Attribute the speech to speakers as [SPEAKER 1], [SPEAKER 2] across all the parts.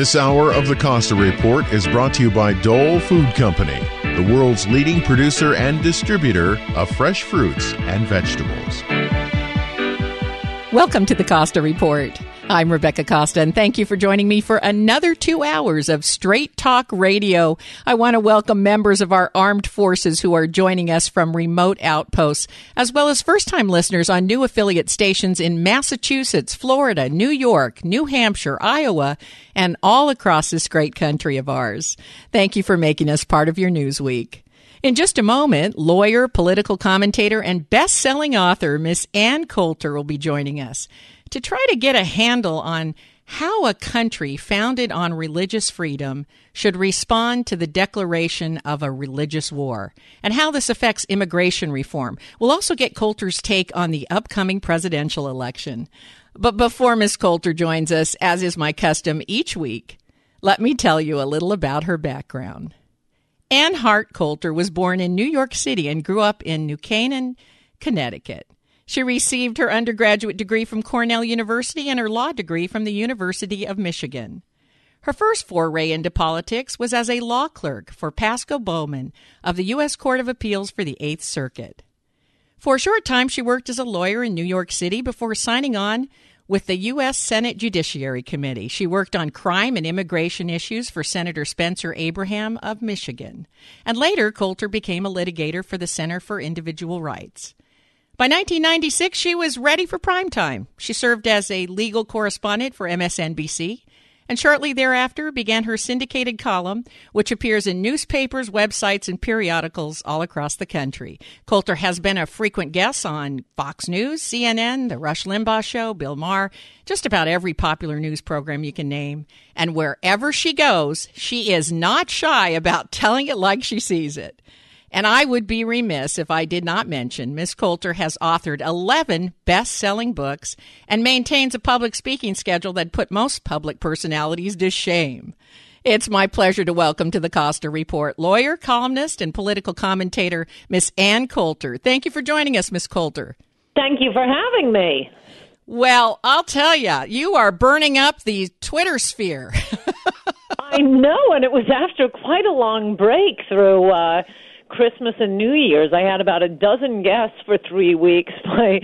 [SPEAKER 1] This hour of the Costa Report is brought to you by Dole Food Company, the world's leading producer and distributor of fresh fruits and vegetables.
[SPEAKER 2] Welcome to the Costa Report. I'm Rebecca Costa, and thank you for joining me for another two hours of straight talk radio. I want to welcome members of our armed forces who are joining us from remote outposts, as well as first time listeners on new affiliate stations in Massachusetts, Florida, New York, New Hampshire, Iowa, and all across this great country of ours. Thank you for making us part of your news week. In just a moment, lawyer, political commentator, and best selling author Miss Ann Coulter will be joining us to try to get a handle on how a country founded on religious freedom should respond to the declaration of a religious war and how this affects immigration reform. We'll also get Coulter's take on the upcoming presidential election. But before Miss Coulter joins us, as is my custom each week, let me tell you a little about her background. Ann Hart Coulter was born in New York City and grew up in New Canaan, Connecticut. She received her undergraduate degree from Cornell University and her law degree from the University of Michigan. Her first foray into politics was as a law clerk for Pasco Bowman of the U.S. Court of Appeals for the Eighth Circuit. For a short time, she worked as a lawyer in New York City before signing on with the U.S. Senate Judiciary Committee. She worked on crime and immigration issues for Senator Spencer Abraham of Michigan. And later, Coulter became a litigator for the Center for Individual Rights. By 1996, she was ready for prime time. She served as a legal correspondent for MSNBC and shortly thereafter began her syndicated column, which appears in newspapers, websites, and periodicals all across the country. Coulter has been a frequent guest on Fox News, CNN, The Rush Limbaugh Show, Bill Maher, just about every popular news program you can name. And wherever she goes, she is not shy about telling it like she sees it. And I would be remiss if I did not mention Miss Coulter has authored 11 best selling books and maintains a public speaking schedule that put most public personalities to shame. It's my pleasure to welcome to the Costa Report lawyer, columnist, and political commentator, Miss Ann Coulter. Thank you for joining us, Miss Coulter.
[SPEAKER 3] Thank you for having me.
[SPEAKER 2] Well, I'll tell you, you are burning up the Twitter sphere.
[SPEAKER 3] I know, and it was after quite a long break through. Uh, Christmas and New Year's. I had about a dozen guests for three weeks. My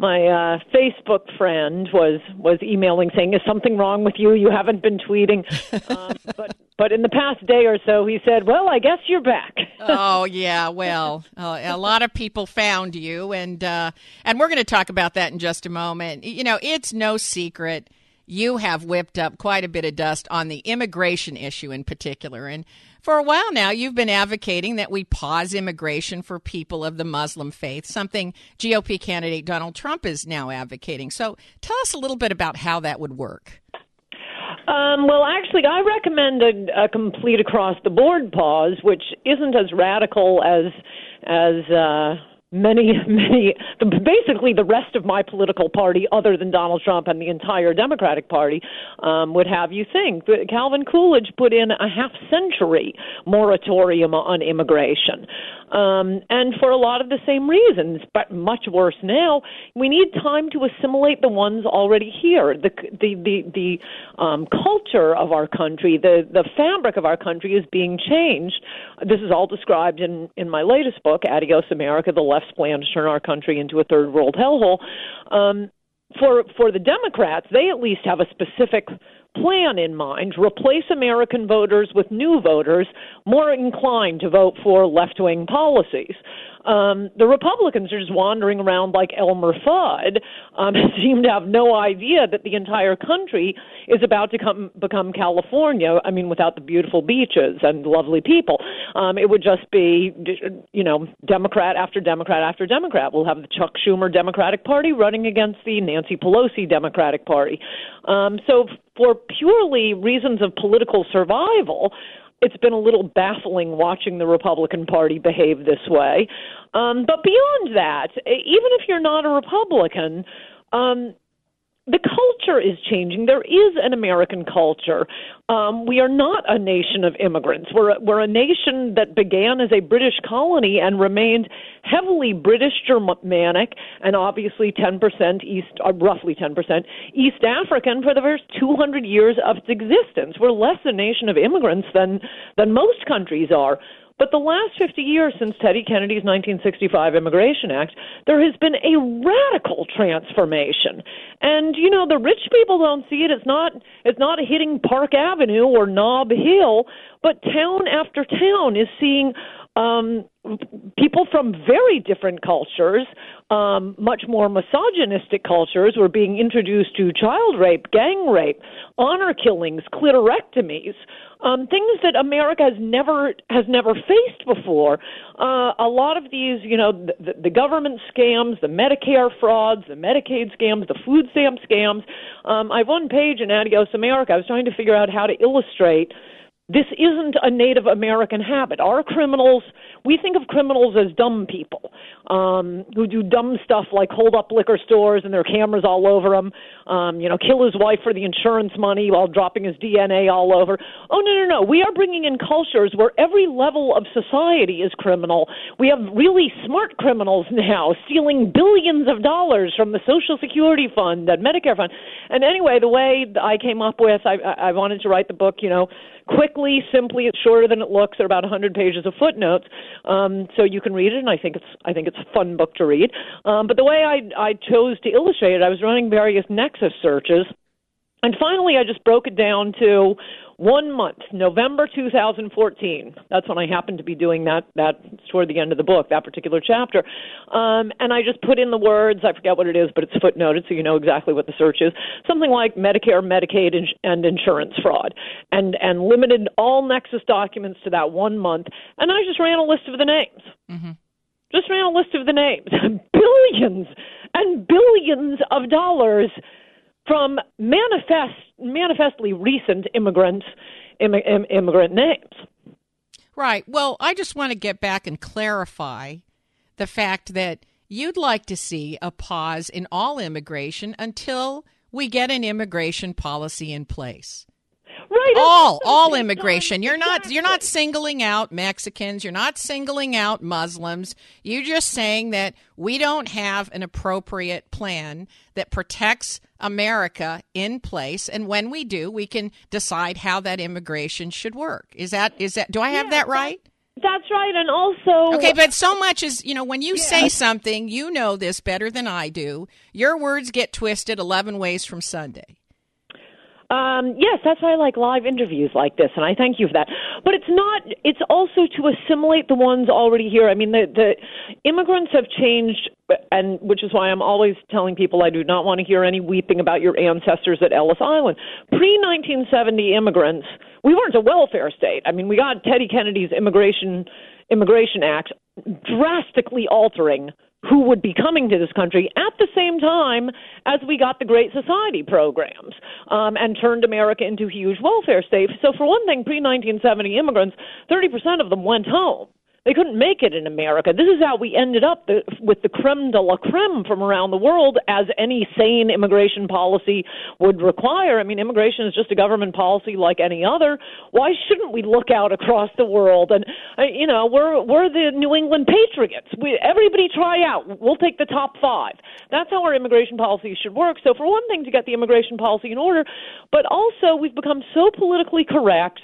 [SPEAKER 3] my uh, Facebook friend was was emailing saying, "Is something wrong with you? You haven't been tweeting." Um, but but in the past day or so, he said, "Well, I guess you're back."
[SPEAKER 2] oh yeah, well, uh, a lot of people found you, and uh, and we're going to talk about that in just a moment. You know, it's no secret you have whipped up quite a bit of dust on the immigration issue in particular, and for a while now, you've been advocating that we pause immigration for people of the Muslim faith, something GOP candidate Donald Trump is now advocating. So tell us a little bit about how that would work.
[SPEAKER 3] Um, well, actually, I recommend a, a complete across the board pause, which isn't as radical as as uh, many, many, the, basically the rest of my political party, other than Donald Trump and the entire Democratic Party, um, would have you think. Calvin Coolidge put in a half century moratorium on immigration um, and for a lot of the same reasons, but much worse now. We need time to assimilate the ones already here. The the the, the um, culture of our country, the the fabric of our country is being changed. This is all described in in my latest book, Adios America: The Left's Plan to Turn Our Country into a Third World Hellhole. Um, for for the Democrats, they at least have a specific plan in mind replace American voters with new voters more inclined to vote for left wing policies. Um, the Republicans are just wandering around like Elmer Fudd, um, seem to have no idea that the entire country is about to come, become California. I mean, without the beautiful beaches and lovely people, um, it would just be, you know, Democrat after Democrat after Democrat. We'll have the Chuck Schumer Democratic Party running against the Nancy Pelosi Democratic Party. Um, so, for purely reasons of political survival, it's been a little baffling watching the Republican Party behave this way. Um, but beyond that, even if you're not a Republican, um, the culture is changing. There is an American culture. Um, we are not a nation of immigrants. We're a, we're a nation that began as a British colony and remained heavily British Germanic and obviously 10% East, uh, roughly 10% East African for the first 200 years of its existence. We're less a nation of immigrants than than most countries are. But the last 50 years since Teddy Kennedy's 1965 Immigration Act, there has been a radical transformation. And you know, the rich people don't see it. It's not it's not hitting Park Avenue or Nob Hill, but town after town is seeing um, people from very different cultures, um, much more misogynistic cultures, were being introduced to child rape, gang rape, honor killings, clitorectomies, um, things that America has never has never faced before. Uh, a lot of these, you know, the, the government scams, the Medicare frauds, the Medicaid scams, the food stamp scams. Um, I have one page in Adios America. I was trying to figure out how to illustrate this isn't a Native American habit. Our criminals, we think of criminals as dumb people um, who do dumb stuff like hold up liquor stores and their cameras all over them, um, you know, kill his wife for the insurance money while dropping his DNA all over. Oh, no, no, no. We are bringing in cultures where every level of society is criminal. We have really smart criminals now stealing billions of dollars from the Social Security Fund and Medicare Fund. And anyway, the way I came up with, I, I wanted to write the book, you know, quickly, simply. It's shorter than it looks. There are about 100 pages of footnotes, um, so you can read it. And I think it's I think it's a fun book to read. Um, but the way I I chose to illustrate it, I was running various Nexis searches, and finally I just broke it down to one month, November 2014. That's when I happened to be doing that. That's toward the end of the book, that particular chapter. Um, and I just put in the words. I forget what it is, but it's footnoted, so you know exactly what the search is. Something like Medicare, Medicaid, and insurance fraud, and and limited all Nexis documents to that one month. And I just ran a list of the names. Mm-hmm. Just ran a list of the names. billions and billions of dollars from manifest, manifestly recent immigrants, Im, Im, immigrant names.
[SPEAKER 2] Right. Well, I just want to get back and clarify the fact that you'd like to see a pause in all immigration until we get an immigration policy in place.
[SPEAKER 3] Right.
[SPEAKER 2] All oh all immigration. You're not you're not singling out Mexicans, you're not singling out Muslims. You're just saying that we don't have an appropriate plan that protects America in place and when we do, we can decide how that immigration should work. Is that is that do I have yeah, that right?
[SPEAKER 3] That's right, and also
[SPEAKER 2] okay. But so much is you know when you yeah. say something, you know this better than I do. Your words get twisted eleven ways from Sunday.
[SPEAKER 3] Um, yes, that's why I like live interviews like this, and I thank you for that. But it's not. It's also to assimilate the ones already here. I mean, the the immigrants have changed, and which is why I'm always telling people I do not want to hear any weeping about your ancestors at Ellis Island. Pre 1970 immigrants, we weren't a welfare state. I mean, we got Teddy Kennedy's immigration immigration act drastically altering who would be coming to this country at the same time as we got the Great Society programs um, and turned America into a huge welfare state. So, for one thing, pre 1970 immigrants, 30% of them went home. They couldn't make it in America. This is how we ended up the, with the creme de la creme from around the world, as any sane immigration policy would require. I mean, immigration is just a government policy like any other. Why shouldn't we look out across the world? And uh, you know, we're we're the New England Patriots. We, everybody try out. We'll take the top five. That's how our immigration policy should work. So, for one thing, to get the immigration policy in order, but also we've become so politically correct,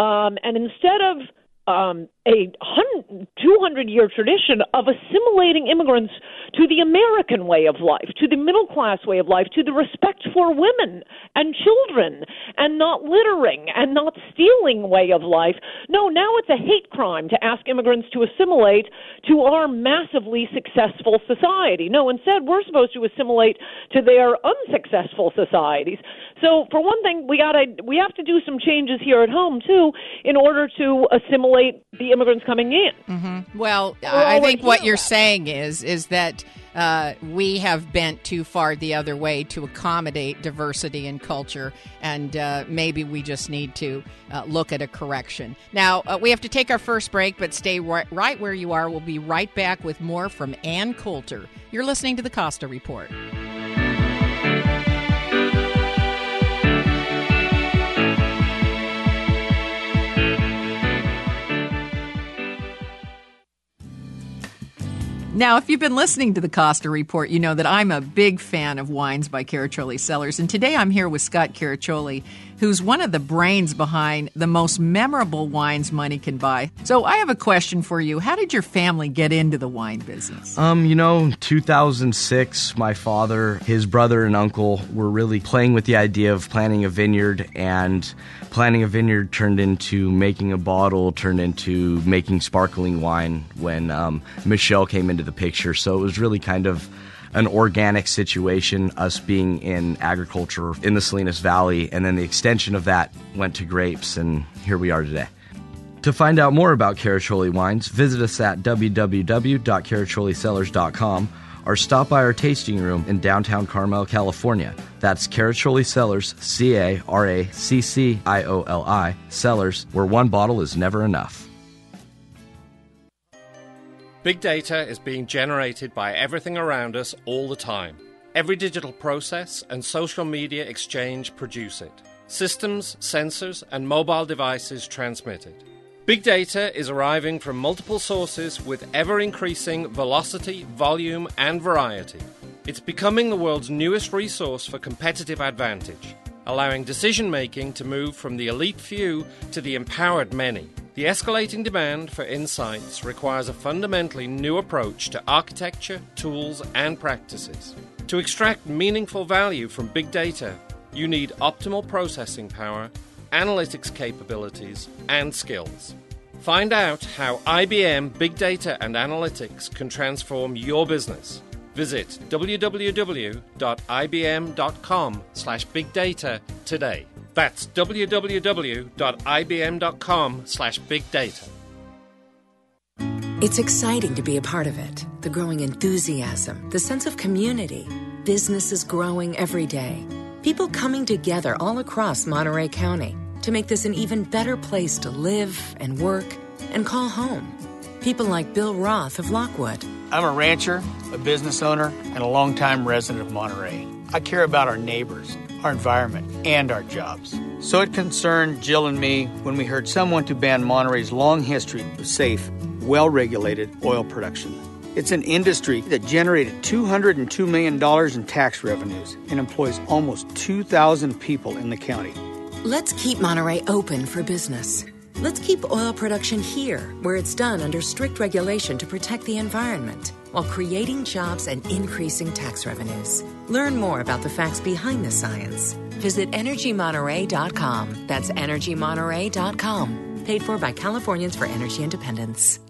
[SPEAKER 3] um, and instead of um, a 200 year tradition of assimilating immigrants to the American way of life, to the middle class way of life, to the respect for women and children, and not littering and not stealing way of life. No, now it's a hate crime to ask immigrants to assimilate to our massively successful society. No, instead, we're supposed to assimilate to their unsuccessful societies. So, for one thing, we got to we have to do some changes here at home too in order to assimilate the immigrants coming in.
[SPEAKER 2] Mm-hmm. Well, I think what you're saying is is that uh, we have bent too far the other way to accommodate diversity and culture, and uh, maybe we just need to uh, look at a correction. Now, uh, we have to take our first break, but stay right, right where you are. We'll be right back with more from Ann Coulter. You're listening to the Costa Report. Now, if you've been listening to the Costa Report, you know that I'm a big fan of wines by Caraccioli Cellars. And today I'm here with Scott Caraccioli, who's one of the brains behind the most memorable wines money can buy. So I have a question for you. How did your family get into the wine business?
[SPEAKER 4] Um, you know, 2006, my father, his brother, and uncle were really playing with the idea of planting a vineyard, and planting a vineyard turned into making a bottle, turned into making sparkling wine when um, Michel came into the picture. So it was really kind of an organic situation, us being in agriculture in the Salinas Valley, and then the extension of that went to grapes, and here we are today. To find out more about Caraccioli wines, visit us at www.caracciolicellars.com or stop by our tasting room in downtown Carmel, California. That's Caraccioli Cellars, C A R A C C I O L I, Cellars, where one bottle is never enough.
[SPEAKER 5] Big data is being generated by everything around us all the time. Every digital process and social media exchange produce it. Systems, sensors, and mobile devices transmit it. Big data is arriving from multiple sources with ever increasing velocity, volume, and variety. It's becoming the world's newest resource for competitive advantage, allowing decision making to move from the elite few to the empowered many. The escalating demand for insights requires a fundamentally new approach to architecture, tools, and practices. To extract meaningful value from big data, you need optimal processing power, analytics capabilities, and skills. Find out how IBM Big Data and Analytics can transform your business. Visit www.ibm.com slash bigdata today. That's www.ibm.com slash big data.
[SPEAKER 6] It's exciting to be a part of it. The growing enthusiasm, the sense of community. Business is growing every day. People coming together all across Monterey County to make this an even better place to live and work and call home. People like Bill Roth of Lockwood.
[SPEAKER 7] I'm a rancher, a business owner, and a longtime resident of Monterey. I care about our neighbors our environment, and our jobs. So it concerned Jill and me when we heard someone to ban Monterey's long history of safe, well regulated oil production. It's an industry that generated $202 million in tax revenues and employs almost 2,000 people in the county.
[SPEAKER 6] Let's keep Monterey open for business. Let's keep oil production here, where it's done under strict regulation to protect the environment while creating jobs and increasing tax revenues. Learn more about the facts behind the science. Visit EnergyMonterey.com. That's EnergyMonterey.com. Paid for by Californians for Energy Independence.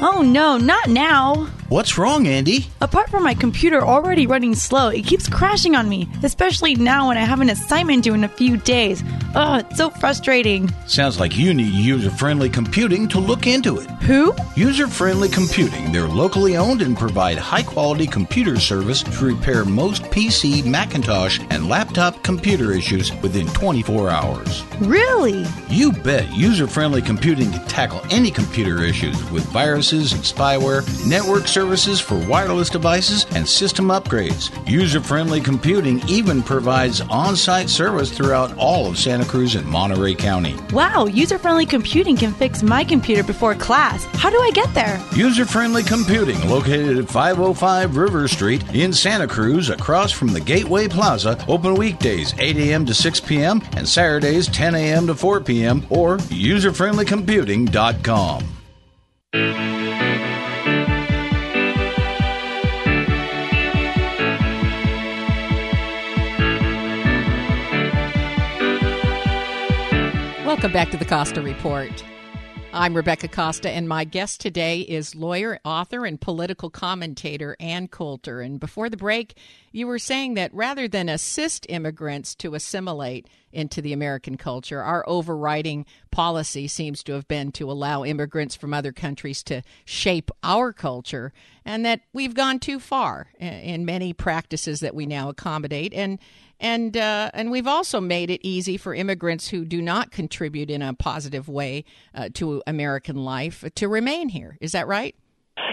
[SPEAKER 8] Oh no, not now.
[SPEAKER 9] What's wrong, Andy?
[SPEAKER 8] Apart from my computer already running slow, it keeps crashing on me, especially now when I have an assignment due in a few days. Oh, it's so frustrating.
[SPEAKER 9] Sounds like you need user friendly computing to look into it.
[SPEAKER 8] Who?
[SPEAKER 9] User friendly computing. They're locally owned and provide high quality computer service to repair most PC, Macintosh, and laptop computer issues within 24 hours.
[SPEAKER 8] Really?
[SPEAKER 9] You bet. User friendly computing can tackle any computer issues with viruses and spyware, network services for wireless devices, and system upgrades. User friendly computing even provides on site service throughout all of Santa Cruz and Monterey County.
[SPEAKER 8] Wow, user friendly computing can fix my computer before class. How do I get there?
[SPEAKER 9] User Friendly Computing, located at 505 River Street in Santa Cruz, across from the Gateway Plaza, open weekdays 8 a.m. to 6 p.m. and Saturdays 10 a.m. to 4 p.m. or userfriendlycomputing.com.
[SPEAKER 2] Welcome back to the Costa Report. I'm Rebecca Costa, and my guest today is lawyer, author, and political commentator Ann Coulter. And before the break, you were saying that rather than assist immigrants to assimilate into the American culture, our overriding policy seems to have been to allow immigrants from other countries to shape our culture, and that we've gone too far in many practices that we now accommodate. And and uh, and we've also made it easy for immigrants who do not contribute in a positive way uh, to American life to remain here. Is that right?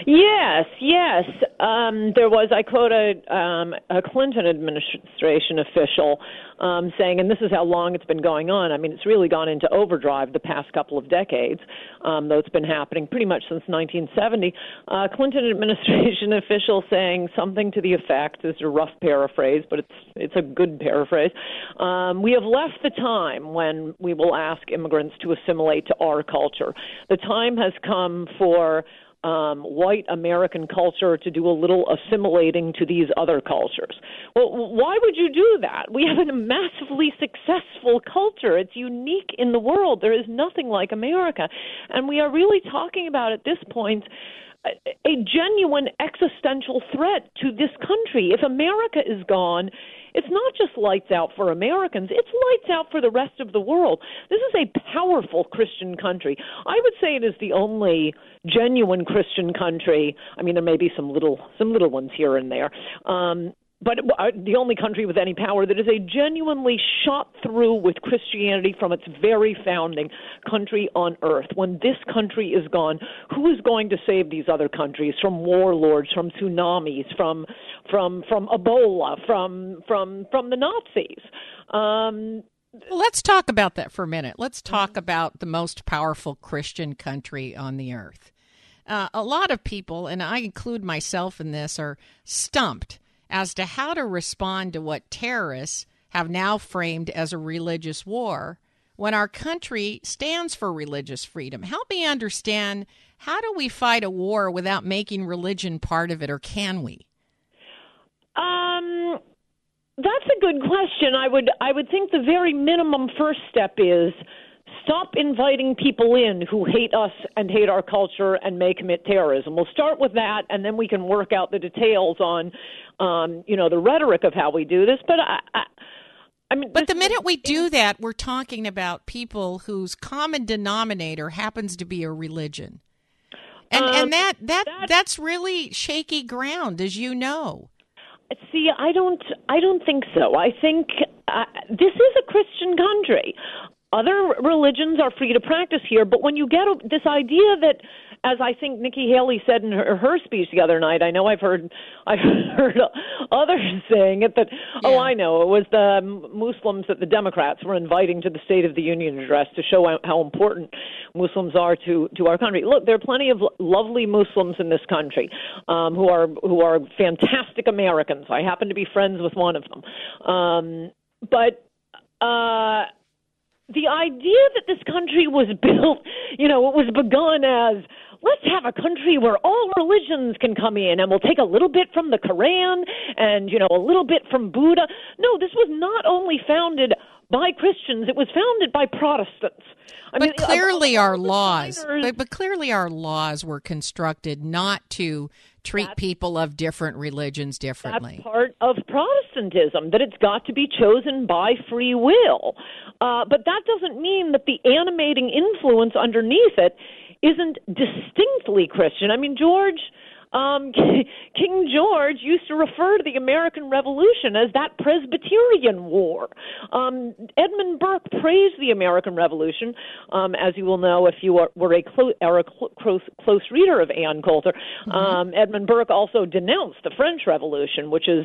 [SPEAKER 3] Yes, yes. Um, there was, I quote a, um, a Clinton administration official um, saying, and this is how long it's been going on. I mean, it's really gone into overdrive the past couple of decades, um, though it's been happening pretty much since 1970. Uh, Clinton administration official saying something to the effect, this is a rough paraphrase, but it's it's a good paraphrase. Um, we have left the time when we will ask immigrants to assimilate to our culture. The time has come for um, white American culture to do a little assimilating to these other cultures. Well, why would you do that? We have a massively successful culture. It's unique in the world. There is nothing like America. And we are really talking about at this point a genuine existential threat to this country. If America is gone, it's not just lights out for Americans, it's lights out for the rest of the world. This is a powerful Christian country. I would say it is the only genuine Christian country. I mean, there may be some little some little ones here and there. Um, but uh, the only country with any power that is a genuinely shot through with Christianity from its very founding country on earth. When this country is gone, who is going to save these other countries from warlords, from tsunamis, from from from Ebola, from from from the Nazis? Um,
[SPEAKER 2] let's talk about that for a minute. Let's talk about the most powerful Christian country on the earth. Uh, a lot of people, and I include myself in this, are stumped as to how to respond to what terrorists have now framed as a religious war when our country stands for religious freedom. Help me understand how do we fight a war without making religion part of it, or can we?
[SPEAKER 3] Um, that's a good question. I would I would think the very minimum first step is stop inviting people in who hate us and hate our culture and may commit terrorism. We'll start with that, and then we can work out the details on, um, you know, the rhetoric of how we do this. But I, I I mean,
[SPEAKER 2] but the minute we do that, we're talking about people whose common denominator happens to be a religion, and um, and that that that's, that's really shaky ground, as you know.
[SPEAKER 3] See, I don't, I don't think so. I think uh, this is a Christian country other religions are free to practice here, but when you get this idea that as I think Nikki Haley said in her, her speech the other night, I know I've heard I've heard others saying it that oh, yeah. oh I know it was the Muslims that the Democrats were inviting to the State of the Union address to show how important Muslims are to to our country. Look, there are plenty of lovely Muslims in this country um, who are who are fantastic Americans. I happen to be friends with one of them, um, but. Uh, the idea that this country was built, you know, it was begun as let's have a country where all religions can come in and we'll take a little bit from the Quran and, you know, a little bit from Buddha. No, this was not only founded by Christians, it was founded by Protestants.
[SPEAKER 2] I but mean, clearly our laws, but, but clearly our laws were constructed not to treat people of different religions differently.
[SPEAKER 3] That's part of Protestantism, that it's got to be chosen by free will. Uh, but that doesn't mean that the animating influence underneath it isn't distinctly Christian. I mean, George um, King George used to refer to the American Revolution as that Presbyterian War. Um, Edmund Burke praised the American Revolution, um, as you will know if you are, were a, clo- are a cl- close, close reader of Ann Coulter. Mm-hmm. Um, Edmund Burke also denounced the French Revolution, which is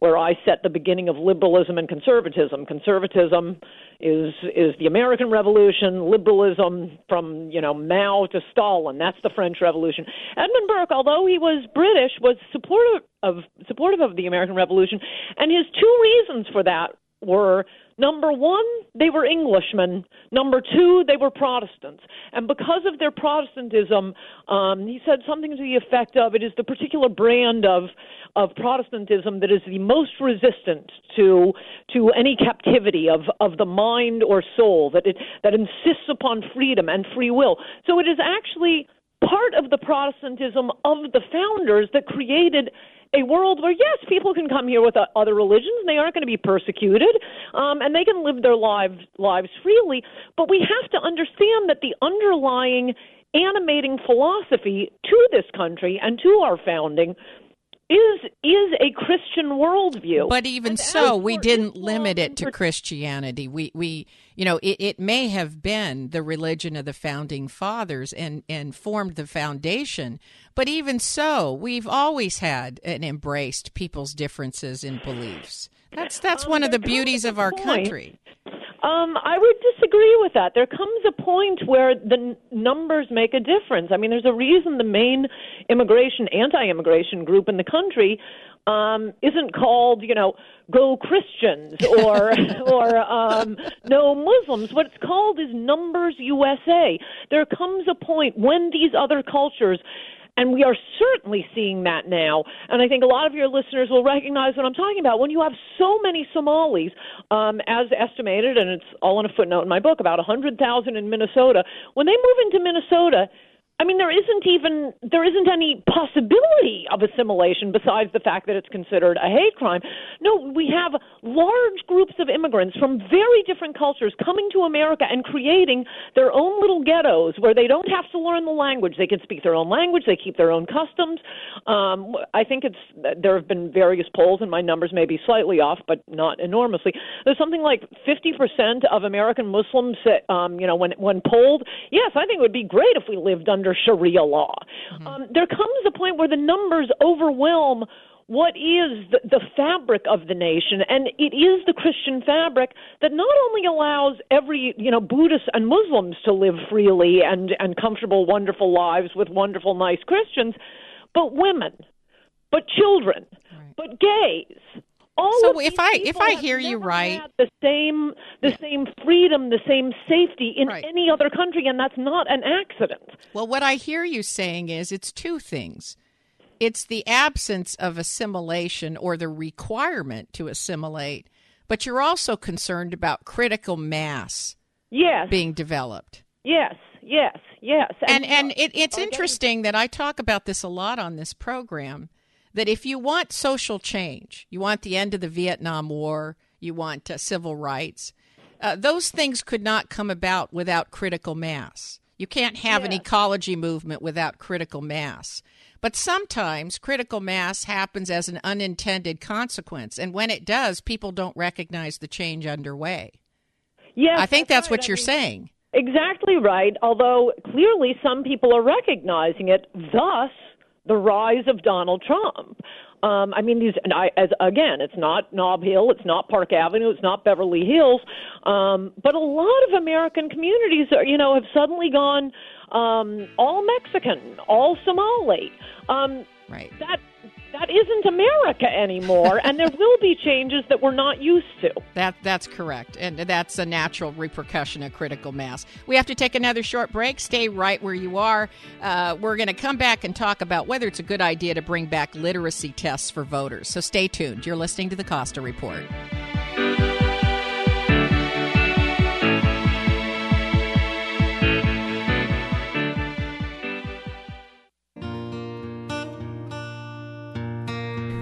[SPEAKER 3] where I set the beginning of liberalism and conservatism. Conservatism is is the American Revolution, liberalism from you know Mao to Stalin. That's the French Revolution. Edmund Burke, although he was British, was supportive of supportive of the American Revolution, and his two reasons for that were number one, they were Englishmen. Number two, they were Protestants. And because of their Protestantism, um, he said something to the effect of it is the particular brand of of Protestantism that is the most resistant to to any captivity of, of the mind or soul, that it that insists upon freedom and free will. So it is actually part of the Protestantism of the founders that created a world where yes, people can come here with uh, other religions and they aren't going to be persecuted, um, and they can live their lives lives freely. But we have to understand that the underlying animating philosophy to this country and to our founding is is a Christian worldview.
[SPEAKER 2] But even and so, we didn't limit it to Christianity. We we you know it, it may have been the religion of the founding fathers and and formed the foundation. But even so, we've always had and embraced people's differences in beliefs. That's that's um, one of the beauties of our point. country.
[SPEAKER 3] Um, I would disagree with that. There comes a point where the n- numbers make a difference. I mean, there's a reason the main immigration, anti-immigration group in the country um, isn't called, you know, "Go Christians" or or um, "No Muslims." What it's called is Numbers USA. There comes a point when these other cultures and we are certainly seeing that now. And I think a lot of your listeners will recognize what I'm talking about. When you have so many Somalis, um, as estimated, and it's all in a footnote in my book, about 100,000 in Minnesota, when they move into Minnesota, I mean, there isn't even there isn't any possibility of assimilation besides the fact that it's considered a hate crime. No, we have large groups of immigrants from very different cultures coming to America and creating their own little ghettos where they don't have to learn the language. They can speak their own language. They keep their own customs. Um, I think it's there have been various polls, and my numbers may be slightly off, but not enormously. There's something like 50% of American Muslims, um, you know, when when polled, yes, I think it would be great if we lived under under Sharia law. Mm-hmm. Um, there comes a point where the numbers overwhelm what is the, the fabric of the nation, and it is the Christian fabric that not only allows every you know Buddhists and Muslims to live freely and and comfortable, wonderful lives with wonderful, nice Christians, but women, but children, right. but gays, all
[SPEAKER 2] so if I if I hear you right,
[SPEAKER 3] the same the same freedom, the same safety in right. any other country, and that's not an accident.
[SPEAKER 2] Well, what I hear you saying is it's two things. It's the absence of assimilation or the requirement to assimilate, but you're also concerned about critical mass
[SPEAKER 3] yes.
[SPEAKER 2] being developed.
[SPEAKER 3] Yes, yes, yes.
[SPEAKER 2] And and, and it, it's interesting that I talk about this a lot on this program that if you want social change, you want the end of the Vietnam War, you want uh, civil rights, uh, those things could not come about without critical mass. You can't have an ecology movement without critical mass. But sometimes critical mass happens as an unintended consequence. And when it does, people don't recognize the change underway.
[SPEAKER 3] Yes,
[SPEAKER 2] I think that's,
[SPEAKER 3] that's
[SPEAKER 2] what
[SPEAKER 3] I
[SPEAKER 2] you're
[SPEAKER 3] mean,
[SPEAKER 2] saying.
[SPEAKER 3] Exactly right. Although clearly some people are recognizing it, thus the rise of Donald Trump. Um, I mean, these, and I, as again, it's not Nob Hill, it's not Park Avenue, it's not Beverly Hills, um, but a lot of American communities, are, you know, have suddenly gone um, all Mexican, all Somali. Um,
[SPEAKER 2] right.
[SPEAKER 3] That that isn't America anymore, and there will be changes that we're not used to.
[SPEAKER 2] That that's correct, and that's a natural repercussion of critical mass. We have to take another short break. Stay right where you are. Uh, we're going to come back and talk about whether it's a good idea to bring back literacy tests for voters. So stay tuned. You're listening to the Costa Report.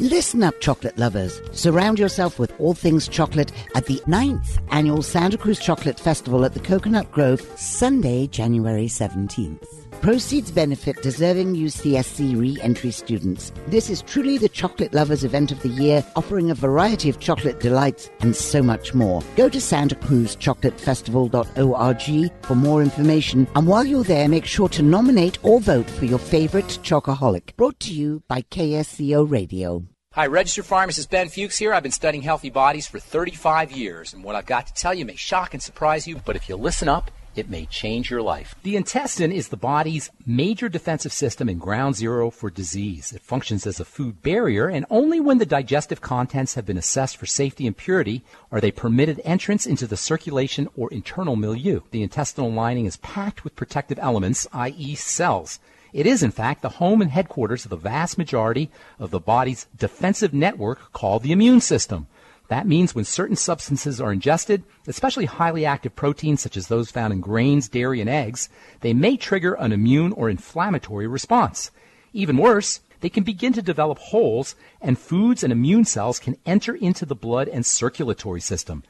[SPEAKER 10] Listen up, chocolate lovers. Surround yourself with all things chocolate at the 9th annual Santa Cruz Chocolate Festival at the Coconut Grove, Sunday, January 17th. Proceeds benefit deserving UCSC re-entry students. This is truly the chocolate lovers event of the year, offering a variety of chocolate delights and so much more. Go to santacruzchocolatefestival.org for more information, and while you're there, make sure to nominate or vote for your favorite chocoholic. Brought to you by KSCO Radio.
[SPEAKER 11] Hi, registered pharmacist Ben Fuchs here. I've been studying healthy bodies for 35 years, and what I've got to tell you may shock and surprise you, but if you listen up, it may change your life. The intestine is the body's major defensive system and ground zero for disease. It functions as a food barrier, and only when the digestive contents have been assessed for safety and purity are they permitted entrance into the circulation or internal milieu. The intestinal lining is packed with protective elements, i.e., cells. It is, in fact, the home and headquarters of the vast majority of the body's defensive network called the immune system. That means when certain substances are ingested, especially highly active proteins such as those found in grains, dairy, and eggs, they may trigger an immune or inflammatory response. Even worse, they can begin to develop holes, and foods and immune cells can enter into the blood and circulatory system.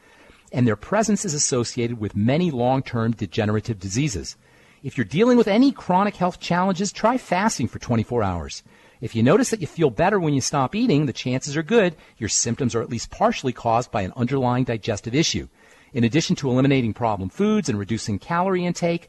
[SPEAKER 11] And their presence is associated with many long term degenerative diseases. If you're dealing with any chronic health challenges, try fasting for 24 hours. If you notice that you feel better when you stop eating, the chances are good your symptoms are at least partially caused by an underlying digestive issue. In addition to eliminating problem foods and reducing calorie intake,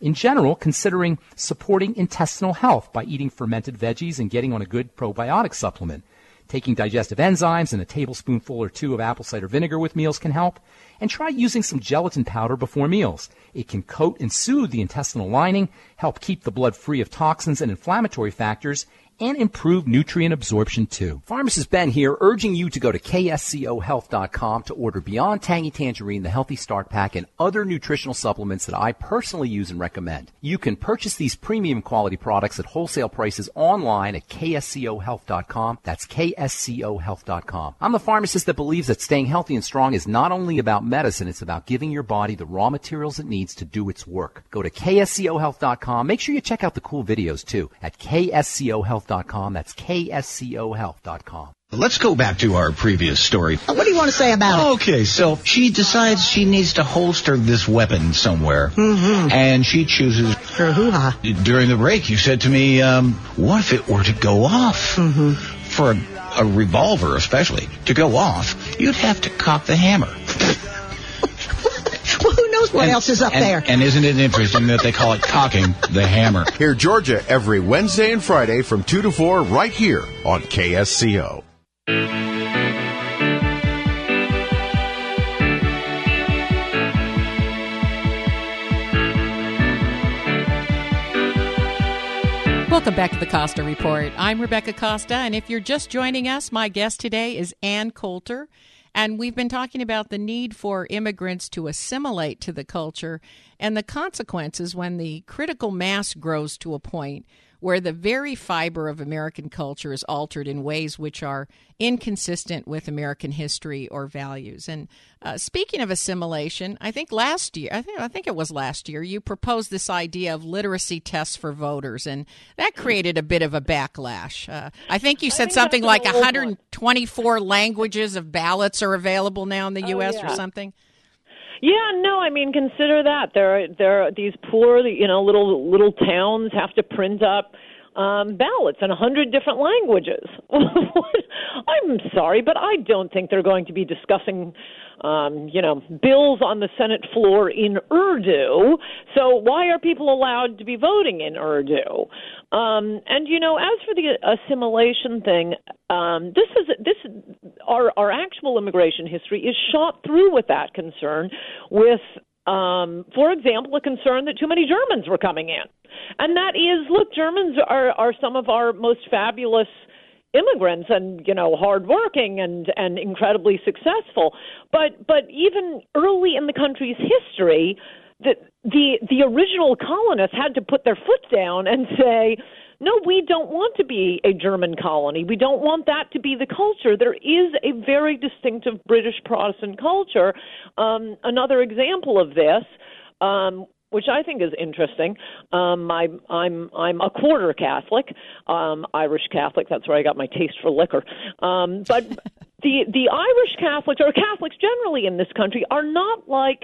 [SPEAKER 11] in general, considering supporting intestinal health by eating fermented veggies and getting on a good probiotic supplement. Taking digestive enzymes and a tablespoonful or two of apple cider vinegar with meals can help. And try using some gelatin powder before meals. It can coat and soothe the intestinal lining, help keep the blood free of toxins and inflammatory factors, and improve nutrient absorption too. Pharmacist Ben here, urging you to go to kscohealth.com to order Beyond Tangy Tangerine, the Healthy Start Pack, and other nutritional supplements that I personally use and recommend. You can purchase these premium quality products at wholesale prices online at kscohealth.com. That's kscohealth.com. I'm the pharmacist that believes that staying healthy and strong is not only about medicine, it's about giving your body the raw materials it needs to do its work. Go to kscohealth.com. Make sure you check out the cool videos too at kscohealth.com. That's kscohealth.com.
[SPEAKER 9] Let's go back to our previous story.
[SPEAKER 10] What do you want to say about it?
[SPEAKER 9] Okay, so she decides she needs to holster this weapon somewhere,
[SPEAKER 10] Mhm.
[SPEAKER 9] and she chooses.
[SPEAKER 10] Her hoo-ha.
[SPEAKER 9] During the break, you said to me, um, "What if it were to go off
[SPEAKER 10] Mm-hmm.
[SPEAKER 9] for a, a revolver, especially to go off? You'd have to cock the hammer."
[SPEAKER 10] Well, who knows what
[SPEAKER 1] And-
[SPEAKER 10] else is up
[SPEAKER 1] and-
[SPEAKER 10] there?
[SPEAKER 9] And isn't it interesting that they call it cocking the hammer?
[SPEAKER 1] Hear Georgia every Wednesday and Friday from 2 to 4 right here on KSCO.
[SPEAKER 2] Welcome back to the Costa Report. I'm Rebecca Costa, and if you're just joining us, my guest today is Ann Coulter. And we've been talking about the need for immigrants to assimilate to the culture and the consequences when the critical mass grows to a point where the very fiber of American culture is altered in ways which are inconsistent with American history or values. And uh, speaking of assimilation, I think last year, I think I think it was last year, you proposed this idea of literacy tests for voters, and that created a bit of a backlash. Uh, I think you said
[SPEAKER 3] think
[SPEAKER 2] something like
[SPEAKER 3] an old one.
[SPEAKER 2] 124 languages of ballots are available now in the
[SPEAKER 3] Oh,
[SPEAKER 2] U.S. or something.
[SPEAKER 3] Yeah, no, I mean consider that there are there are these poor you know little little towns have to print up um, ballots in a hundred different languages. I'm sorry, but I don't think they're going to be discussing um, you know bills on the Senate floor in Urdu. So why are people allowed to be voting in Urdu? Um, and you know, as for the assimilation thing, um, this is this our our actual immigration history is shot through with that concern, with um, for example, a concern that too many Germans were coming in. and that is look, Germans are are some of our most fabulous immigrants and you know hardworking and and incredibly successful but but even early in the country's history the the the original colonists had to put their foot down and say no, we don't want to be a German colony. We don't want that to be the culture. There is a very distinctive British Protestant culture. Um, another example of this um, which I think is interesting. Um, I, I'm I'm a quarter Catholic, um, Irish Catholic. That's where I got my taste for liquor. Um, but the the Irish Catholics or Catholics generally in this country are not like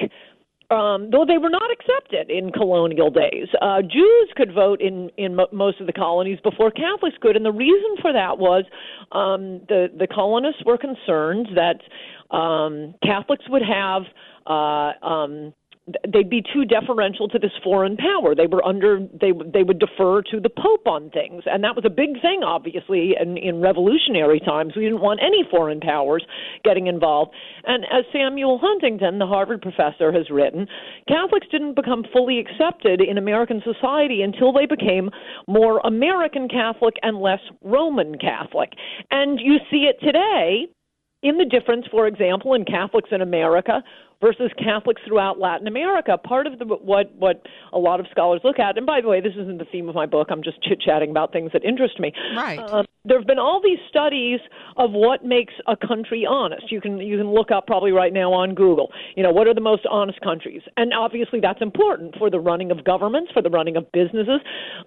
[SPEAKER 3] um, though they were not accepted in colonial days. Uh, Jews could vote in in mo- most of the colonies before Catholics could, and the reason for that was um, the the colonists were concerned that um, Catholics would have uh, um, they'd be too deferential to this foreign power. They were under they they would defer to the Pope on things, and that was a big thing, obviously, in, in revolutionary times. We didn't want any foreign powers getting involved. And as Samuel Huntington, the Harvard professor, has written, Catholics didn't become fully accepted in American society until they became more American Catholic and less Roman Catholic. And you see it today in the difference, for example, in Catholics in America versus Catholics throughout Latin America. Part of the, what what a lot of scholars look at, and by the way, this isn't the theme of my book. I'm just chit chatting about things that interest me.
[SPEAKER 2] Right. Um,
[SPEAKER 3] there have been all these studies of what makes a country honest. You can you can look up probably right now on Google. You know what are the most honest countries, and obviously that's important for the running of governments, for the running of businesses,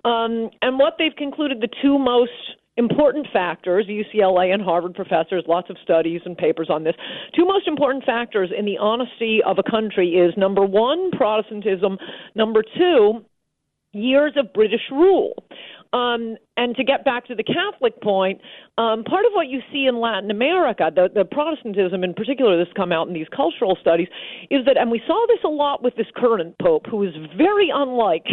[SPEAKER 3] um, and what they've concluded the two most important factors, UCLA and Harvard professors, lots of studies and papers on this. Two most important factors in the honesty of a country is number one, Protestantism, number two, years of British rule. Um, and to get back to the Catholic point, um, part of what you see in Latin America, the, the Protestantism in particular, this come out in these cultural studies, is that, and we saw this a lot with this current pope, who is very unlike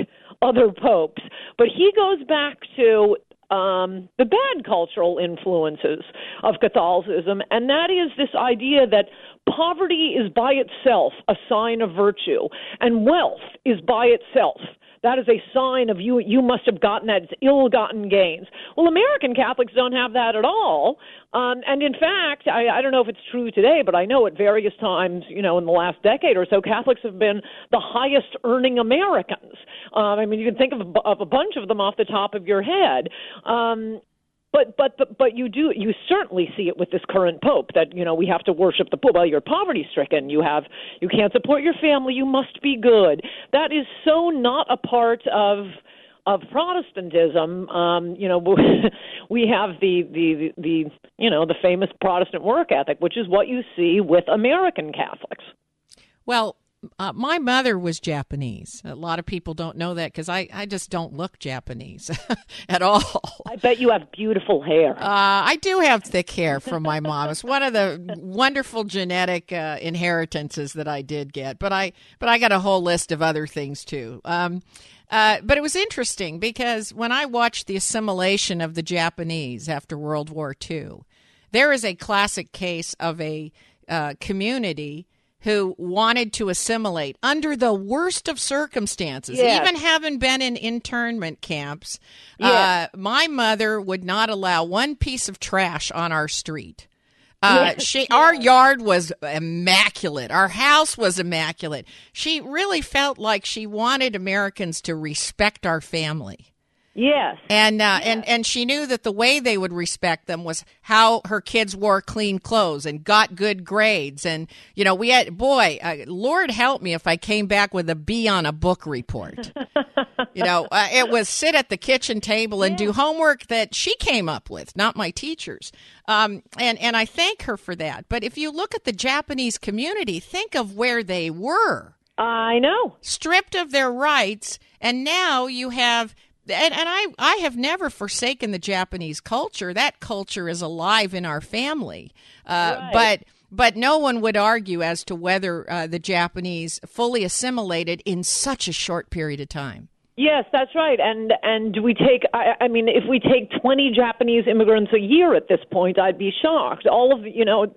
[SPEAKER 3] other popes, but he goes back to um, the bad cultural influences of Catholicism, and that is this idea that poverty is by itself a sign of virtue, and wealth is by itself that is a sign of you you must have gotten that ill-gotten gains. Well american catholics don't have that at all. Um, and in fact I, I don't know if it's true today but i know at various times you know in the last decade or so catholics have been the highest earning americans. Um, i mean you can think of, of a bunch of them off the top of your head. Um, but, but but you do you certainly see it with this current pope that you know we have to worship the pope. Well, you're poverty stricken. You have you can't support your family. You must be good. That is so not a part of of Protestantism, um, you know, we have the, the the you know the famous Protestant work ethic, which is what you see with American Catholics.
[SPEAKER 2] Well, uh, my mother was Japanese. A lot of people don't know that because I, I just don't look Japanese at all.
[SPEAKER 3] I bet you have beautiful hair. Uh,
[SPEAKER 2] I do have thick hair from my mom. It's one of the wonderful genetic uh, inheritances that I did get. But I but I got a whole list of other things too. Um, uh, but it was interesting because when I watched the assimilation of the Japanese after World War II, there is a classic case of a uh, community who wanted to assimilate under the worst of circumstances,
[SPEAKER 3] yes.
[SPEAKER 2] even having been in internment camps.
[SPEAKER 3] Yes.
[SPEAKER 2] Uh, my mother would not allow one piece of trash on our street. Uh,
[SPEAKER 3] yes.
[SPEAKER 2] she, our yard was immaculate. Our house was immaculate. She really felt like she wanted Americans to respect our family.
[SPEAKER 3] Yes.
[SPEAKER 2] And uh,
[SPEAKER 3] yes.
[SPEAKER 2] and and she knew that the way they would respect them was how her kids wore clean clothes and got good grades. And you know, we had boy, uh, Lord help me if I came back with a B on a book report. you know, uh, it was sit at the kitchen table and yeah. do homework that she came up with, not my teachers. Um, and and I thank her for that. But if you look at the Japanese community, think of where they were.
[SPEAKER 3] I know.
[SPEAKER 2] Stripped of their rights, and now you have and, and I, I have never forsaken the Japanese culture. That culture is alive in our family. Uh,
[SPEAKER 3] right.
[SPEAKER 2] But but no one would argue as to whether uh, the Japanese fully assimilated in such a short period of time.
[SPEAKER 3] Yes, that's right. And and we take I, I mean if we take 20 Japanese immigrants a year at this point, I'd be shocked. All of you know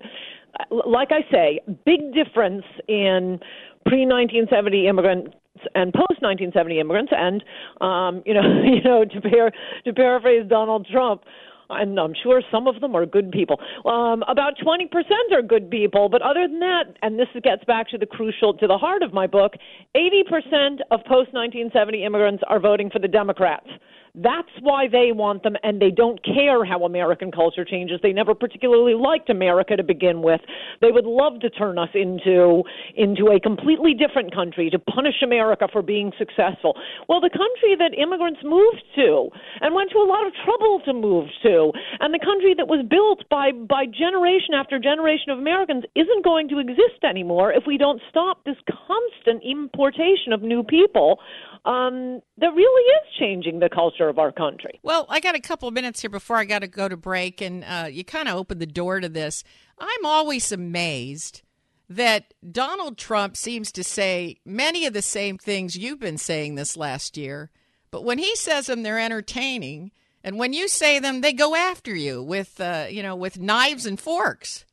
[SPEAKER 3] like I say, big difference in pre 1970 immigrant and post 1970 immigrants, and um, you know, you know, to, par- to paraphrase Donald Trump, and I'm sure some of them are good people. Um, about 20% are good people, but other than that, and this gets back to the crucial, to the heart of my book, 80% of post 1970 immigrants are voting for the Democrats. That's why they want them, and they don't care how American culture changes. They never particularly liked America to begin with. They would love to turn us into into a completely different country to punish America for being successful. Well, the country that immigrants moved to and went to a lot of trouble to move to, and the country that was built by by generation after generation of Americans isn't going to exist anymore if we don't stop this constant importation of new people um, that really is changing the culture of our country.
[SPEAKER 2] Well, I got a couple of minutes here before I got to go to break, and uh, you kind of opened the door to this. I'm always amazed that Donald Trump seems to say many of the same things you've been saying this last year, but when he says them, they're entertaining, and when you say them, they go after you with, uh, you know, with knives and forks.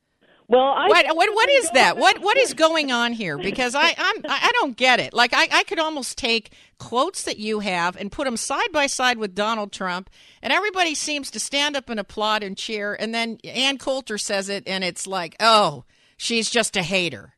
[SPEAKER 3] Well, I
[SPEAKER 2] what what, what is that? What what is going on here? Because I I'm I don't get it. Like I, I could almost take quotes that you have and put them side by side with Donald Trump, and everybody seems to stand up and applaud and cheer, and then Ann Coulter says it, and it's like, oh, she's just a hater.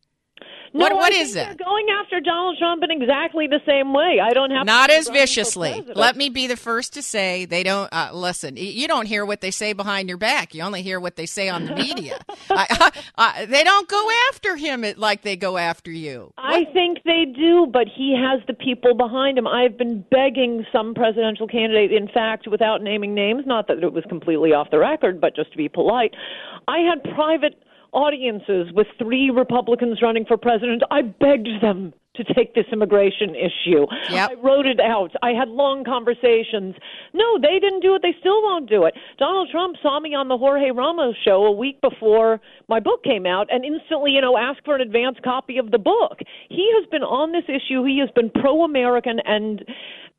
[SPEAKER 3] No,
[SPEAKER 2] what what
[SPEAKER 3] I
[SPEAKER 2] that?
[SPEAKER 3] They're going after Donald Trump in exactly the same way. I don't have
[SPEAKER 2] Not as viciously. Let me be the first to say they don't uh, listen. You don't hear what they say behind your back. You only hear what they say on the media. I, I, they don't go after him like they go after you.
[SPEAKER 3] I think they do, but he has the people behind him. I've been begging some presidential candidate, in fact, without naming names, not that it was completely off the record, but just to be polite. I had private audiences with three Republicans running for president. I begged them to take this immigration issue.
[SPEAKER 2] Yep.
[SPEAKER 3] I wrote it out. I had long conversations. No, they didn't do it. They still won't do it. Donald Trump saw me on the Jorge Ramos show a week before my book came out and instantly, you know, asked for an advance copy of the book. He has been on this issue. He has been pro-American and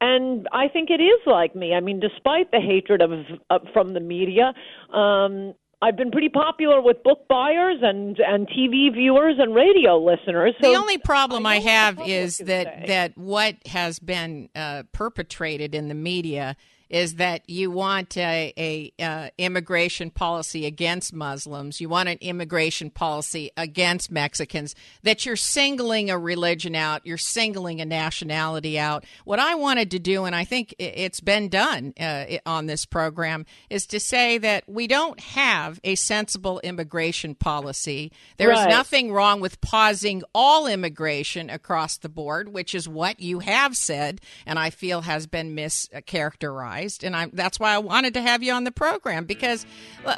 [SPEAKER 3] and I think it is like me. I mean, despite the hatred of uh, from the media, um I've been pretty popular with book buyers and and TV viewers and radio listeners. So
[SPEAKER 2] the only problem I, have is that that what has been uh, perpetrated in the media is that you want a, a uh, immigration policy against Muslims, you want an immigration policy against Mexicans, that you're singling a religion out, you're singling a nationality out. What I wanted to do, and I think it's been done uh, on this program, is to say that we don't have a sensible immigration policy. There is
[SPEAKER 3] Right.
[SPEAKER 2] nothing wrong with pausing all immigration across the board, which is what you have said, and I feel has been mischaracterized. And I, that's why I wanted to have you on the program because,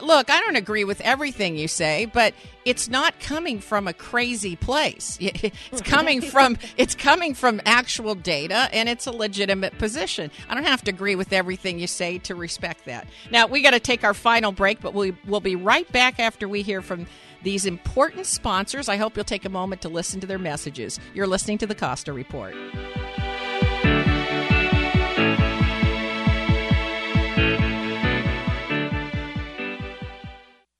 [SPEAKER 2] look, I don't agree with everything you say, but it's not coming from a crazy place. It's coming from it's coming from actual data, and it's a legitimate position. I don't have to agree with everything you say to respect that. Now we got to take our final break, but we will be right back after we hear from these important sponsors. I hope you'll take a moment to listen to their messages. You're listening to the Costa Report.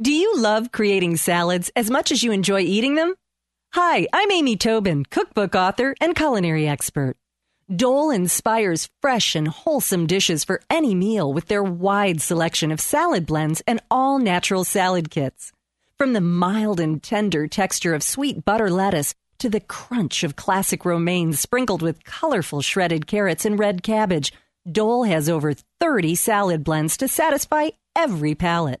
[SPEAKER 12] Do you love creating salads as much as you enjoy eating them? Hi, I'm Amy Tobin, cookbook author and culinary expert. Dole inspires fresh and wholesome dishes for any meal with their wide selection of salad blends and all natural salad kits. From the mild and tender texture of sweet butter lettuce to the crunch of classic romaine sprinkled with colorful shredded carrots and red cabbage, Dole has over 30 salad blends to satisfy every palate.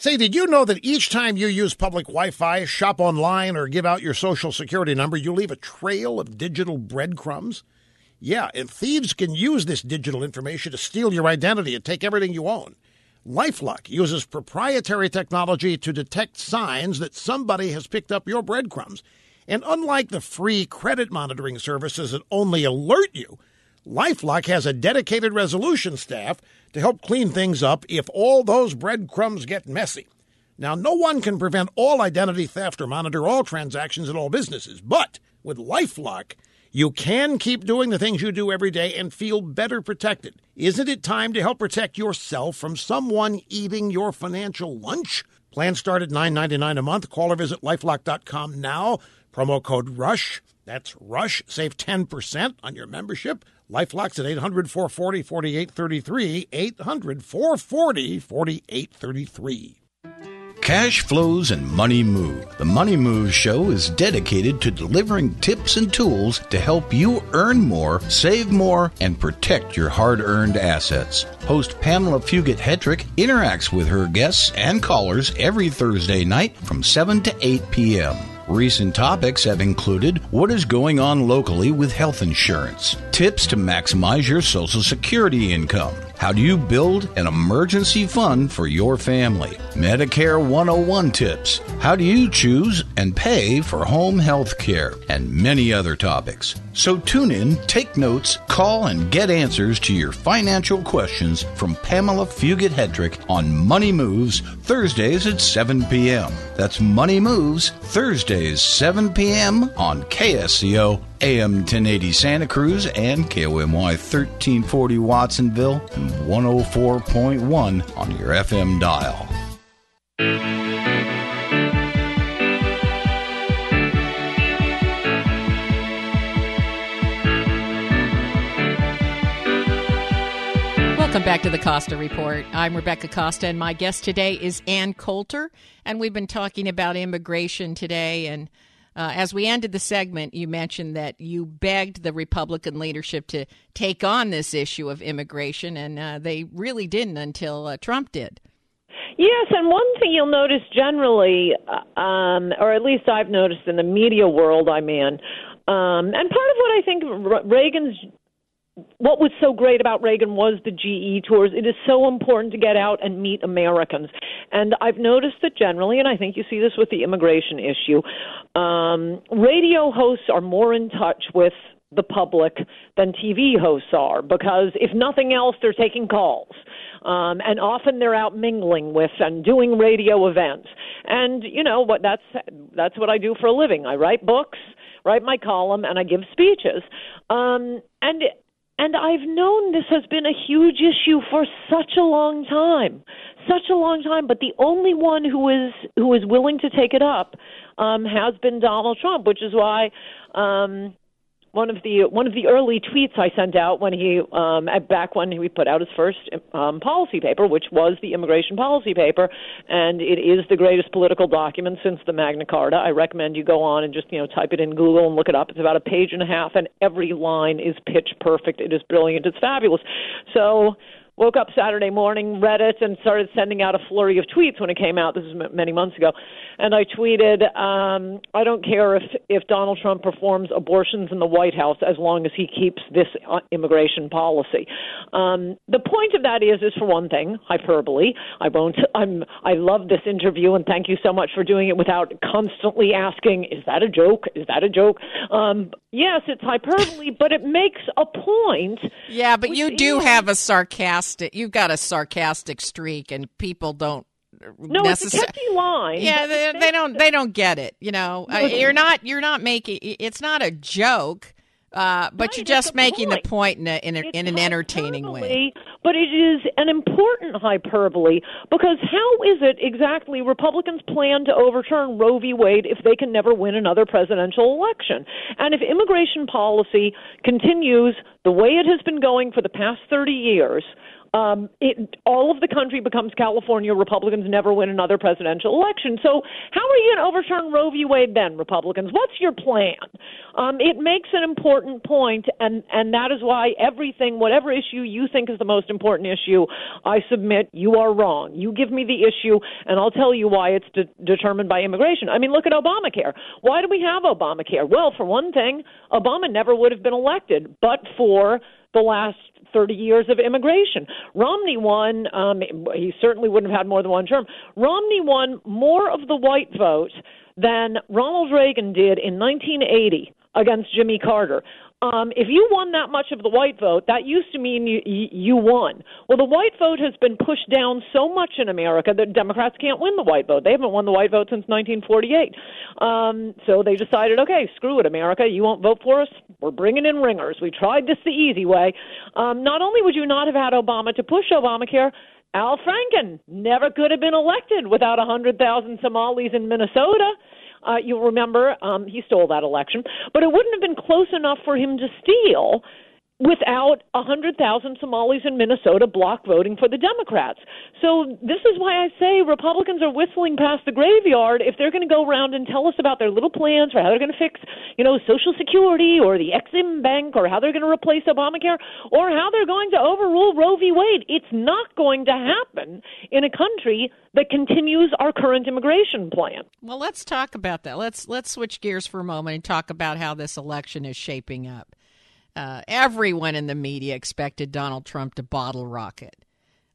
[SPEAKER 13] Say, did you know that each time you use public Wi Fi, shop online, or give out your social security number, you leave a trail of digital breadcrumbs? Yeah, and thieves can use this digital information to steal your identity and take everything you own. Lifelock uses proprietary technology to detect signs that somebody has picked up your breadcrumbs. And unlike the free credit monitoring services that only alert you, Lifelock has a dedicated resolution staff to help clean things up if all those breadcrumbs get messy. Now, no one can prevent all identity theft or monitor all transactions in all businesses, but with Lifelock, you can keep doing the things you do every day and feel better protected. Isn't it time to help protect yourself from someone eating your financial lunch? Plans start at $9.99 a month. Call or visit lifelock.com now. Promo code RUSH. That's RUSH. Save 10% on your membership. Lifelock's at 800 440 4833. 800 440 4833.
[SPEAKER 9] Cash flows and money move. The Money Move Show is dedicated to delivering tips and tools to help you earn more, save more, and protect your hard earned assets. Host Pamela Fugit Hedrick interacts with her guests and callers every Thursday night from 7 to 8 p.m. Recent topics have included what is going on locally with health insurance, tips to maximize your Social Security income, how do you build an emergency fund for your family? Medicare 101 tips. How do you choose and pay for home health care? And many other topics. So tune in, take notes, call, and get answers to your financial questions from Pamela Fugit Hedrick on Money Moves Thursdays at 7 p.m. That's Money Moves Thursdays 7 p.m. on KSCO AM 1080 Santa Cruz and KOMY 1340 Watsonville and 104.1 on your FM dial.
[SPEAKER 2] Welcome back to the Costa Report. I'm Rebecca Costa, and my guest today is Ann Coulter. And we've been talking about immigration today. And uh, as we ended the segment, you mentioned that you begged the Republican leadership to take on this issue of immigration, and uh, they really didn't until uh, Trump did.
[SPEAKER 3] Yes, and one thing you'll notice generally, uh, um, or at least I've noticed in the media world I'm in, um, and part of what I think Reagan's what was so great about Reagan was the GE tours. It is so important to get out and meet Americans. And I've noticed that generally, and I think you see this with the immigration issue, um, radio hosts are more in touch with the public than TV hosts are because if nothing else, they're taking calls. Um, and often they're out mingling with and doing radio events. And you know what? That's that's what I do for a living. I write books, write my column, and I give speeches. Um, and and I've known this has been a huge issue for such a long time, such a long time. But the only one who is who is willing to take it up um, has been Donald Trump, which is why um, one of the one of the early tweets I sent out when he um, back when he put out his first um, policy paper, which was the immigration policy paper, and it is the greatest political document since the Magna Carta. I recommend you go on and just you know type it in Google and look it up. It's about a page and a half, and every line is pitch perfect. It is brilliant. It's fabulous. So woke up Saturday morning, read it, and started sending out a flurry of tweets when it came out. This is m- many months ago, and I tweeted, um, "I don't care if if Donald Trump performs abortions in the White House as long as he keeps this uh, immigration policy." Um, the point of that is, is for one thing, hyperbole. I won't. I'm. I love this interview, and thank you so much for doing it without constantly asking, "Is that a joke? Is that a joke?" Um, yes, it's hyperbole, but it makes a point.
[SPEAKER 2] Yeah, but you do have a sarcastic. You've got a sarcastic streak, and people don't
[SPEAKER 3] no, it's a catchy line.
[SPEAKER 2] Yeah, they, they, don't they don't get it. You know, uh, you're not you're not making it's not a joke. Uh, but
[SPEAKER 3] Right,
[SPEAKER 2] you're just making
[SPEAKER 3] point.
[SPEAKER 2] the point in, a, in, a, in an entertaining way.
[SPEAKER 3] But it is an important hyperbole because how is it exactly Republicans plan to overturn Roe v. Wade if they can never win another presidential election? And if immigration policy continues the way it has been going for the past 30 years, um, it, all of the country becomes California. Republicans never win another presidential election. So, how are you going to overturn Roe v. Wade then, Republicans? What's your plan? Um, it makes an important point, and and that is why everything, whatever issue you think is the most important issue, I submit you are wrong. You give me the issue, and I'll tell you why it's de- determined by immigration. I mean, look at Obamacare. Why do we have Obamacare? Well, for one thing, Obama never would have been elected, but for the last 30 years of immigration. Romney won, um, he certainly wouldn't have had more than one term. Romney won more of the white vote than Ronald Reagan did in 1980 against Jimmy Carter. Um, if you won that much of the white vote, that used to mean you, you won. Well, the white vote has been pushed down so much in America that Democrats can't win the white vote. They haven't won the white vote since 1948. Um, so they decided, okay, screw it, America. You won't vote for us. We're bringing in ringers. We tried this the easy way. Um, not only would you not have had Obama to push Obamacare, Al Franken never could have been elected without 100,000 Somalis in Minnesota. Uh, you'll remember um, he stole that election, but it wouldn't have been close enough for him to steal without 100,000 Somalis in Minnesota block voting for the Democrats. So this is why I say Republicans are whistling past the graveyard if they're going to go around and tell us about their little plans for how they're going to fix, you know, Social Security or the Exim Bank or how they're going to replace Obamacare or how they're going to overrule Roe v. Wade. It's not going to happen in a country that continues our current immigration plan.
[SPEAKER 2] Well, let's talk about that. Let's let's switch gears for a moment and talk about how this election is shaping up. Uh, everyone in the media expected Donald Trump to bottle rocket,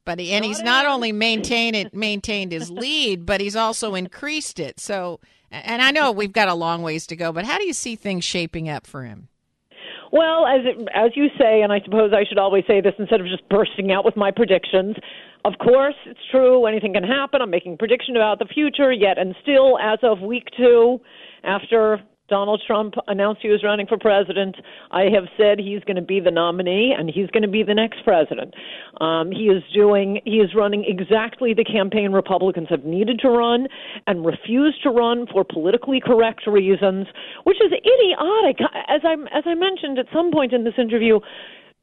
[SPEAKER 2] but he, and he's not only maintained it, maintained his lead, but he's also increased it. So, and I know we've got a long ways to go, but how do you see things shaping up for him?
[SPEAKER 3] Well, as it, as you say, and I suppose I should always say this instead of just bursting out with my predictions. Of course, it's true. Anything can happen. I'm making prediction about the future. Yet and still, as of week two, after Donald Trump announced he was running for president, I have said he's going to be the nominee and he's going to be the next president. Um, he is doing, he is running exactly the campaign Republicans have needed to run and refused to run for politically correct reasons, which is idiotic. As I as I mentioned at some point in this interview.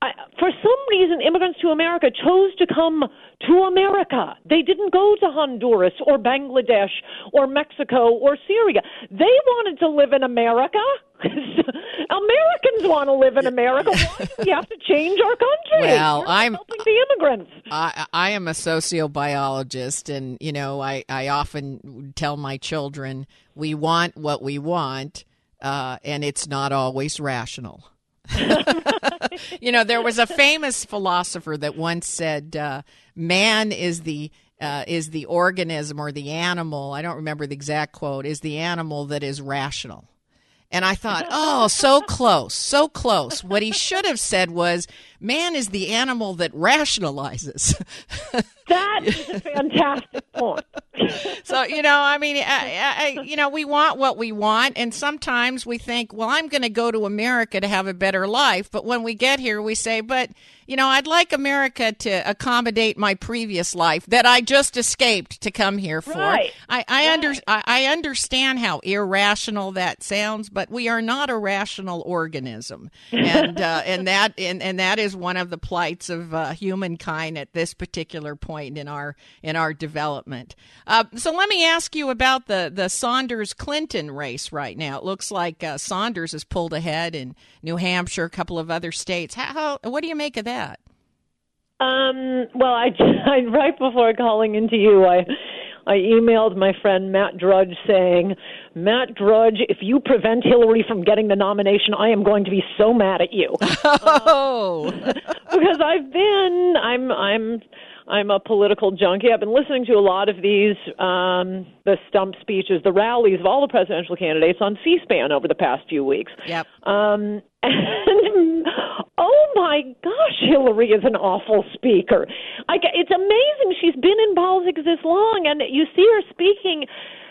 [SPEAKER 3] I, for some reason, immigrants to America chose to come to America. They didn't go to Honduras or Bangladesh or Mexico or Syria. They wanted to live in America. Americans want to live in America. Why do we have to change our country?
[SPEAKER 2] Well, I'm-
[SPEAKER 3] helping the immigrants.
[SPEAKER 2] I, I am a sociobiologist, and you know, I, I often tell my children we want what we want, uh, and it's not always rational. you know, there was a famous philosopher that once said, uh, "Man is the uh, is the organism or the animal. I don't remember the exact quote. Is the animal that is rational." And I thought, oh, so close, so close. What he should have said was, man is the animal that rationalizes.
[SPEAKER 3] That is a fantastic point.
[SPEAKER 2] so, you know, I mean, I, I, you know, we want what we want. And sometimes we think, well, I'm going to go to America to have a better life. But when we get here, we say, but, you know, I'd like America to accommodate my previous life that I just escaped to come here for.
[SPEAKER 3] Right.
[SPEAKER 2] I, I, under, I, I understand how irrational that sounds, but we are not a rational organism. And, uh, and that, and, and that is one of the plights of uh, humankind at this particular point in our in our development. Uh, so let me ask you about the the Sanders Clinton race right now. It looks like uh, Sanders has pulled ahead in New Hampshire, a couple of other states. How, how what do you make of that?
[SPEAKER 3] Um, well, I, I right before calling into you, I I emailed my friend Matt Drudge saying, Matt Drudge, if you prevent Hillary from getting the nomination, I am going to be so mad at you.
[SPEAKER 2] Oh,
[SPEAKER 3] because I've been I'm I'm I'm a political junkie. I've been listening to a lot of these um the stump speeches, the rallies of all the presidential candidates on C-SPAN over the past few weeks.
[SPEAKER 2] Yep.
[SPEAKER 3] Um and oh my gosh, Hillary is an awful speaker. I, it's amazing she's been in politics this long, and you see her speaking,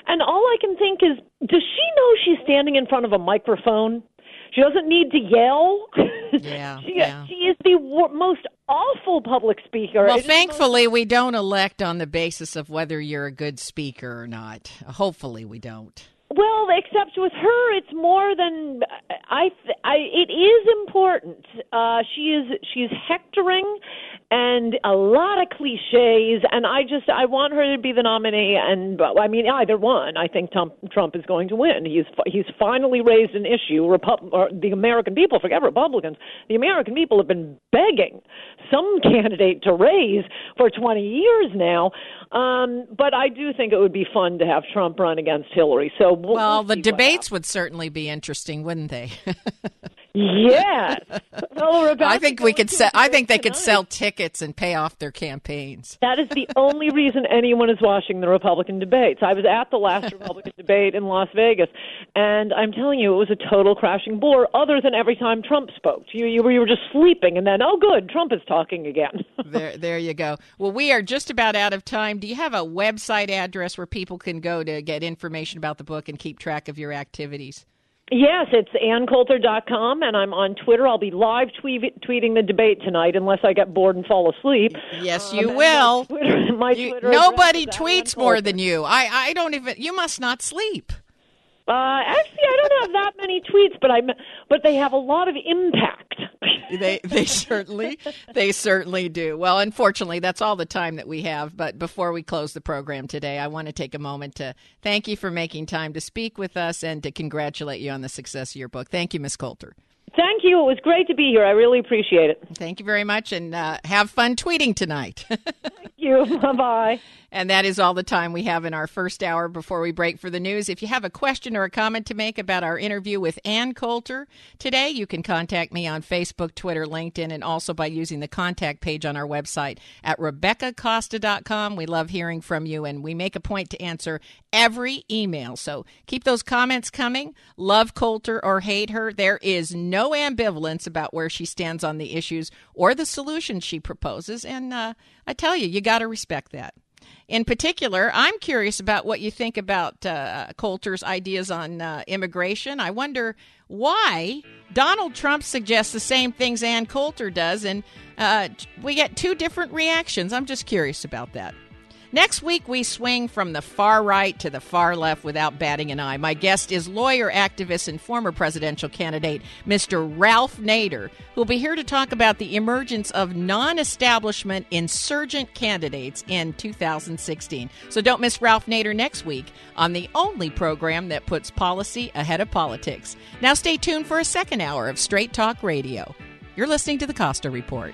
[SPEAKER 3] and all I can think is, does she know she's standing in front of a microphone? She doesn't need to yell.
[SPEAKER 2] Yeah,
[SPEAKER 3] she, uh,
[SPEAKER 2] yeah.
[SPEAKER 3] she is the wor- most awful public speaker.
[SPEAKER 2] Well,
[SPEAKER 3] It is the
[SPEAKER 2] thankfully, we don't elect on the basis of whether you're a good speaker or not. Hopefully, we don't.
[SPEAKER 3] Well, except with her, it's more than I. I it is important. Uh, she is she's hectoring, and a lot of cliches. And I just I want her to be the nominee. And I mean, either one. I think Trump, Trump is going to win. He's he's finally raised an issue. Repub- or the American people, forget Republicans. The American people have been begging some candidate to raise for 20 years now. Um, but I do think it would be fun to have Trump run against Hillary. So we'll,
[SPEAKER 2] Well,
[SPEAKER 3] we'll
[SPEAKER 2] the debates would certainly be interesting, wouldn't they?
[SPEAKER 3] Yes. Well,
[SPEAKER 2] I think we could sell. I think they
[SPEAKER 3] debate
[SPEAKER 2] could sell tickets and pay off their campaigns.
[SPEAKER 3] That is the only reason anyone is watching the Republican debates. I was at the last Republican debate in Las Vegas, and I'm telling you, it was a total crashing bore. Other than every time Trump spoke, you you were, you were just sleeping, and then oh, good, Trump is talking again.
[SPEAKER 2] there, there you go. Well, we are just about out of time. Do you have a website address where people can go to get information about the book and keep track of your activities?
[SPEAKER 3] Yes, it's anncoulter.com, and I'm on Twitter. I'll be live tweet- tweeting the debate tonight, unless I get bored and fall asleep.
[SPEAKER 2] Yes,
[SPEAKER 3] Um,
[SPEAKER 2] you will.
[SPEAKER 3] My Twitter, my
[SPEAKER 2] You-
[SPEAKER 3] Twitter
[SPEAKER 2] nobody tweets more than you. I, I don't even. You must not sleep.
[SPEAKER 3] Uh, actually, I don't have that many tweets, but I'm but they have a lot of impact.
[SPEAKER 2] they they certainly they certainly do. Well, unfortunately, that's all the time that we have. But before we close the program today, I want to take a moment to thank you for making time to speak with us and to congratulate you on the success of your book. Thank you, Miss Coulter.
[SPEAKER 3] Thank you. It was great to be here. I really appreciate it.
[SPEAKER 2] Thank you very much, and uh, have fun tweeting tonight.
[SPEAKER 3] Thank you. Bye bye.
[SPEAKER 2] And that is all the time we have in our first hour before we break for the news. If you have a question or a comment to make about our interview with Ann Coulter today, you can contact me on Facebook, Twitter, LinkedIn, and also by using the contact page on our website at RebeccaCosta.com. We love hearing from you, and we make a point to answer every email. So keep those comments coming. Love Coulter or hate her. There is no ambivalence about where she stands on the issues or the solutions she proposes. And uh, I tell you, you got to respect that. In particular, I'm curious about what you think about uh, Coulter's ideas on uh, immigration. I wonder why Donald Trump suggests the same things Ann Coulter does, and uh, we get two different reactions. I'm just curious about that. Next week, we swing from the far right to the far left without batting an eye. My guest is lawyer, activist, and former presidential candidate, Mr. Ralph Nader, who will be here to talk about the emergence of non establishment insurgent candidates in 2016. So don't miss Ralph Nader next week on the only program that puts policy ahead of politics. Now, stay tuned for a second hour of Straight Talk Radio. You're listening to the Costa Report.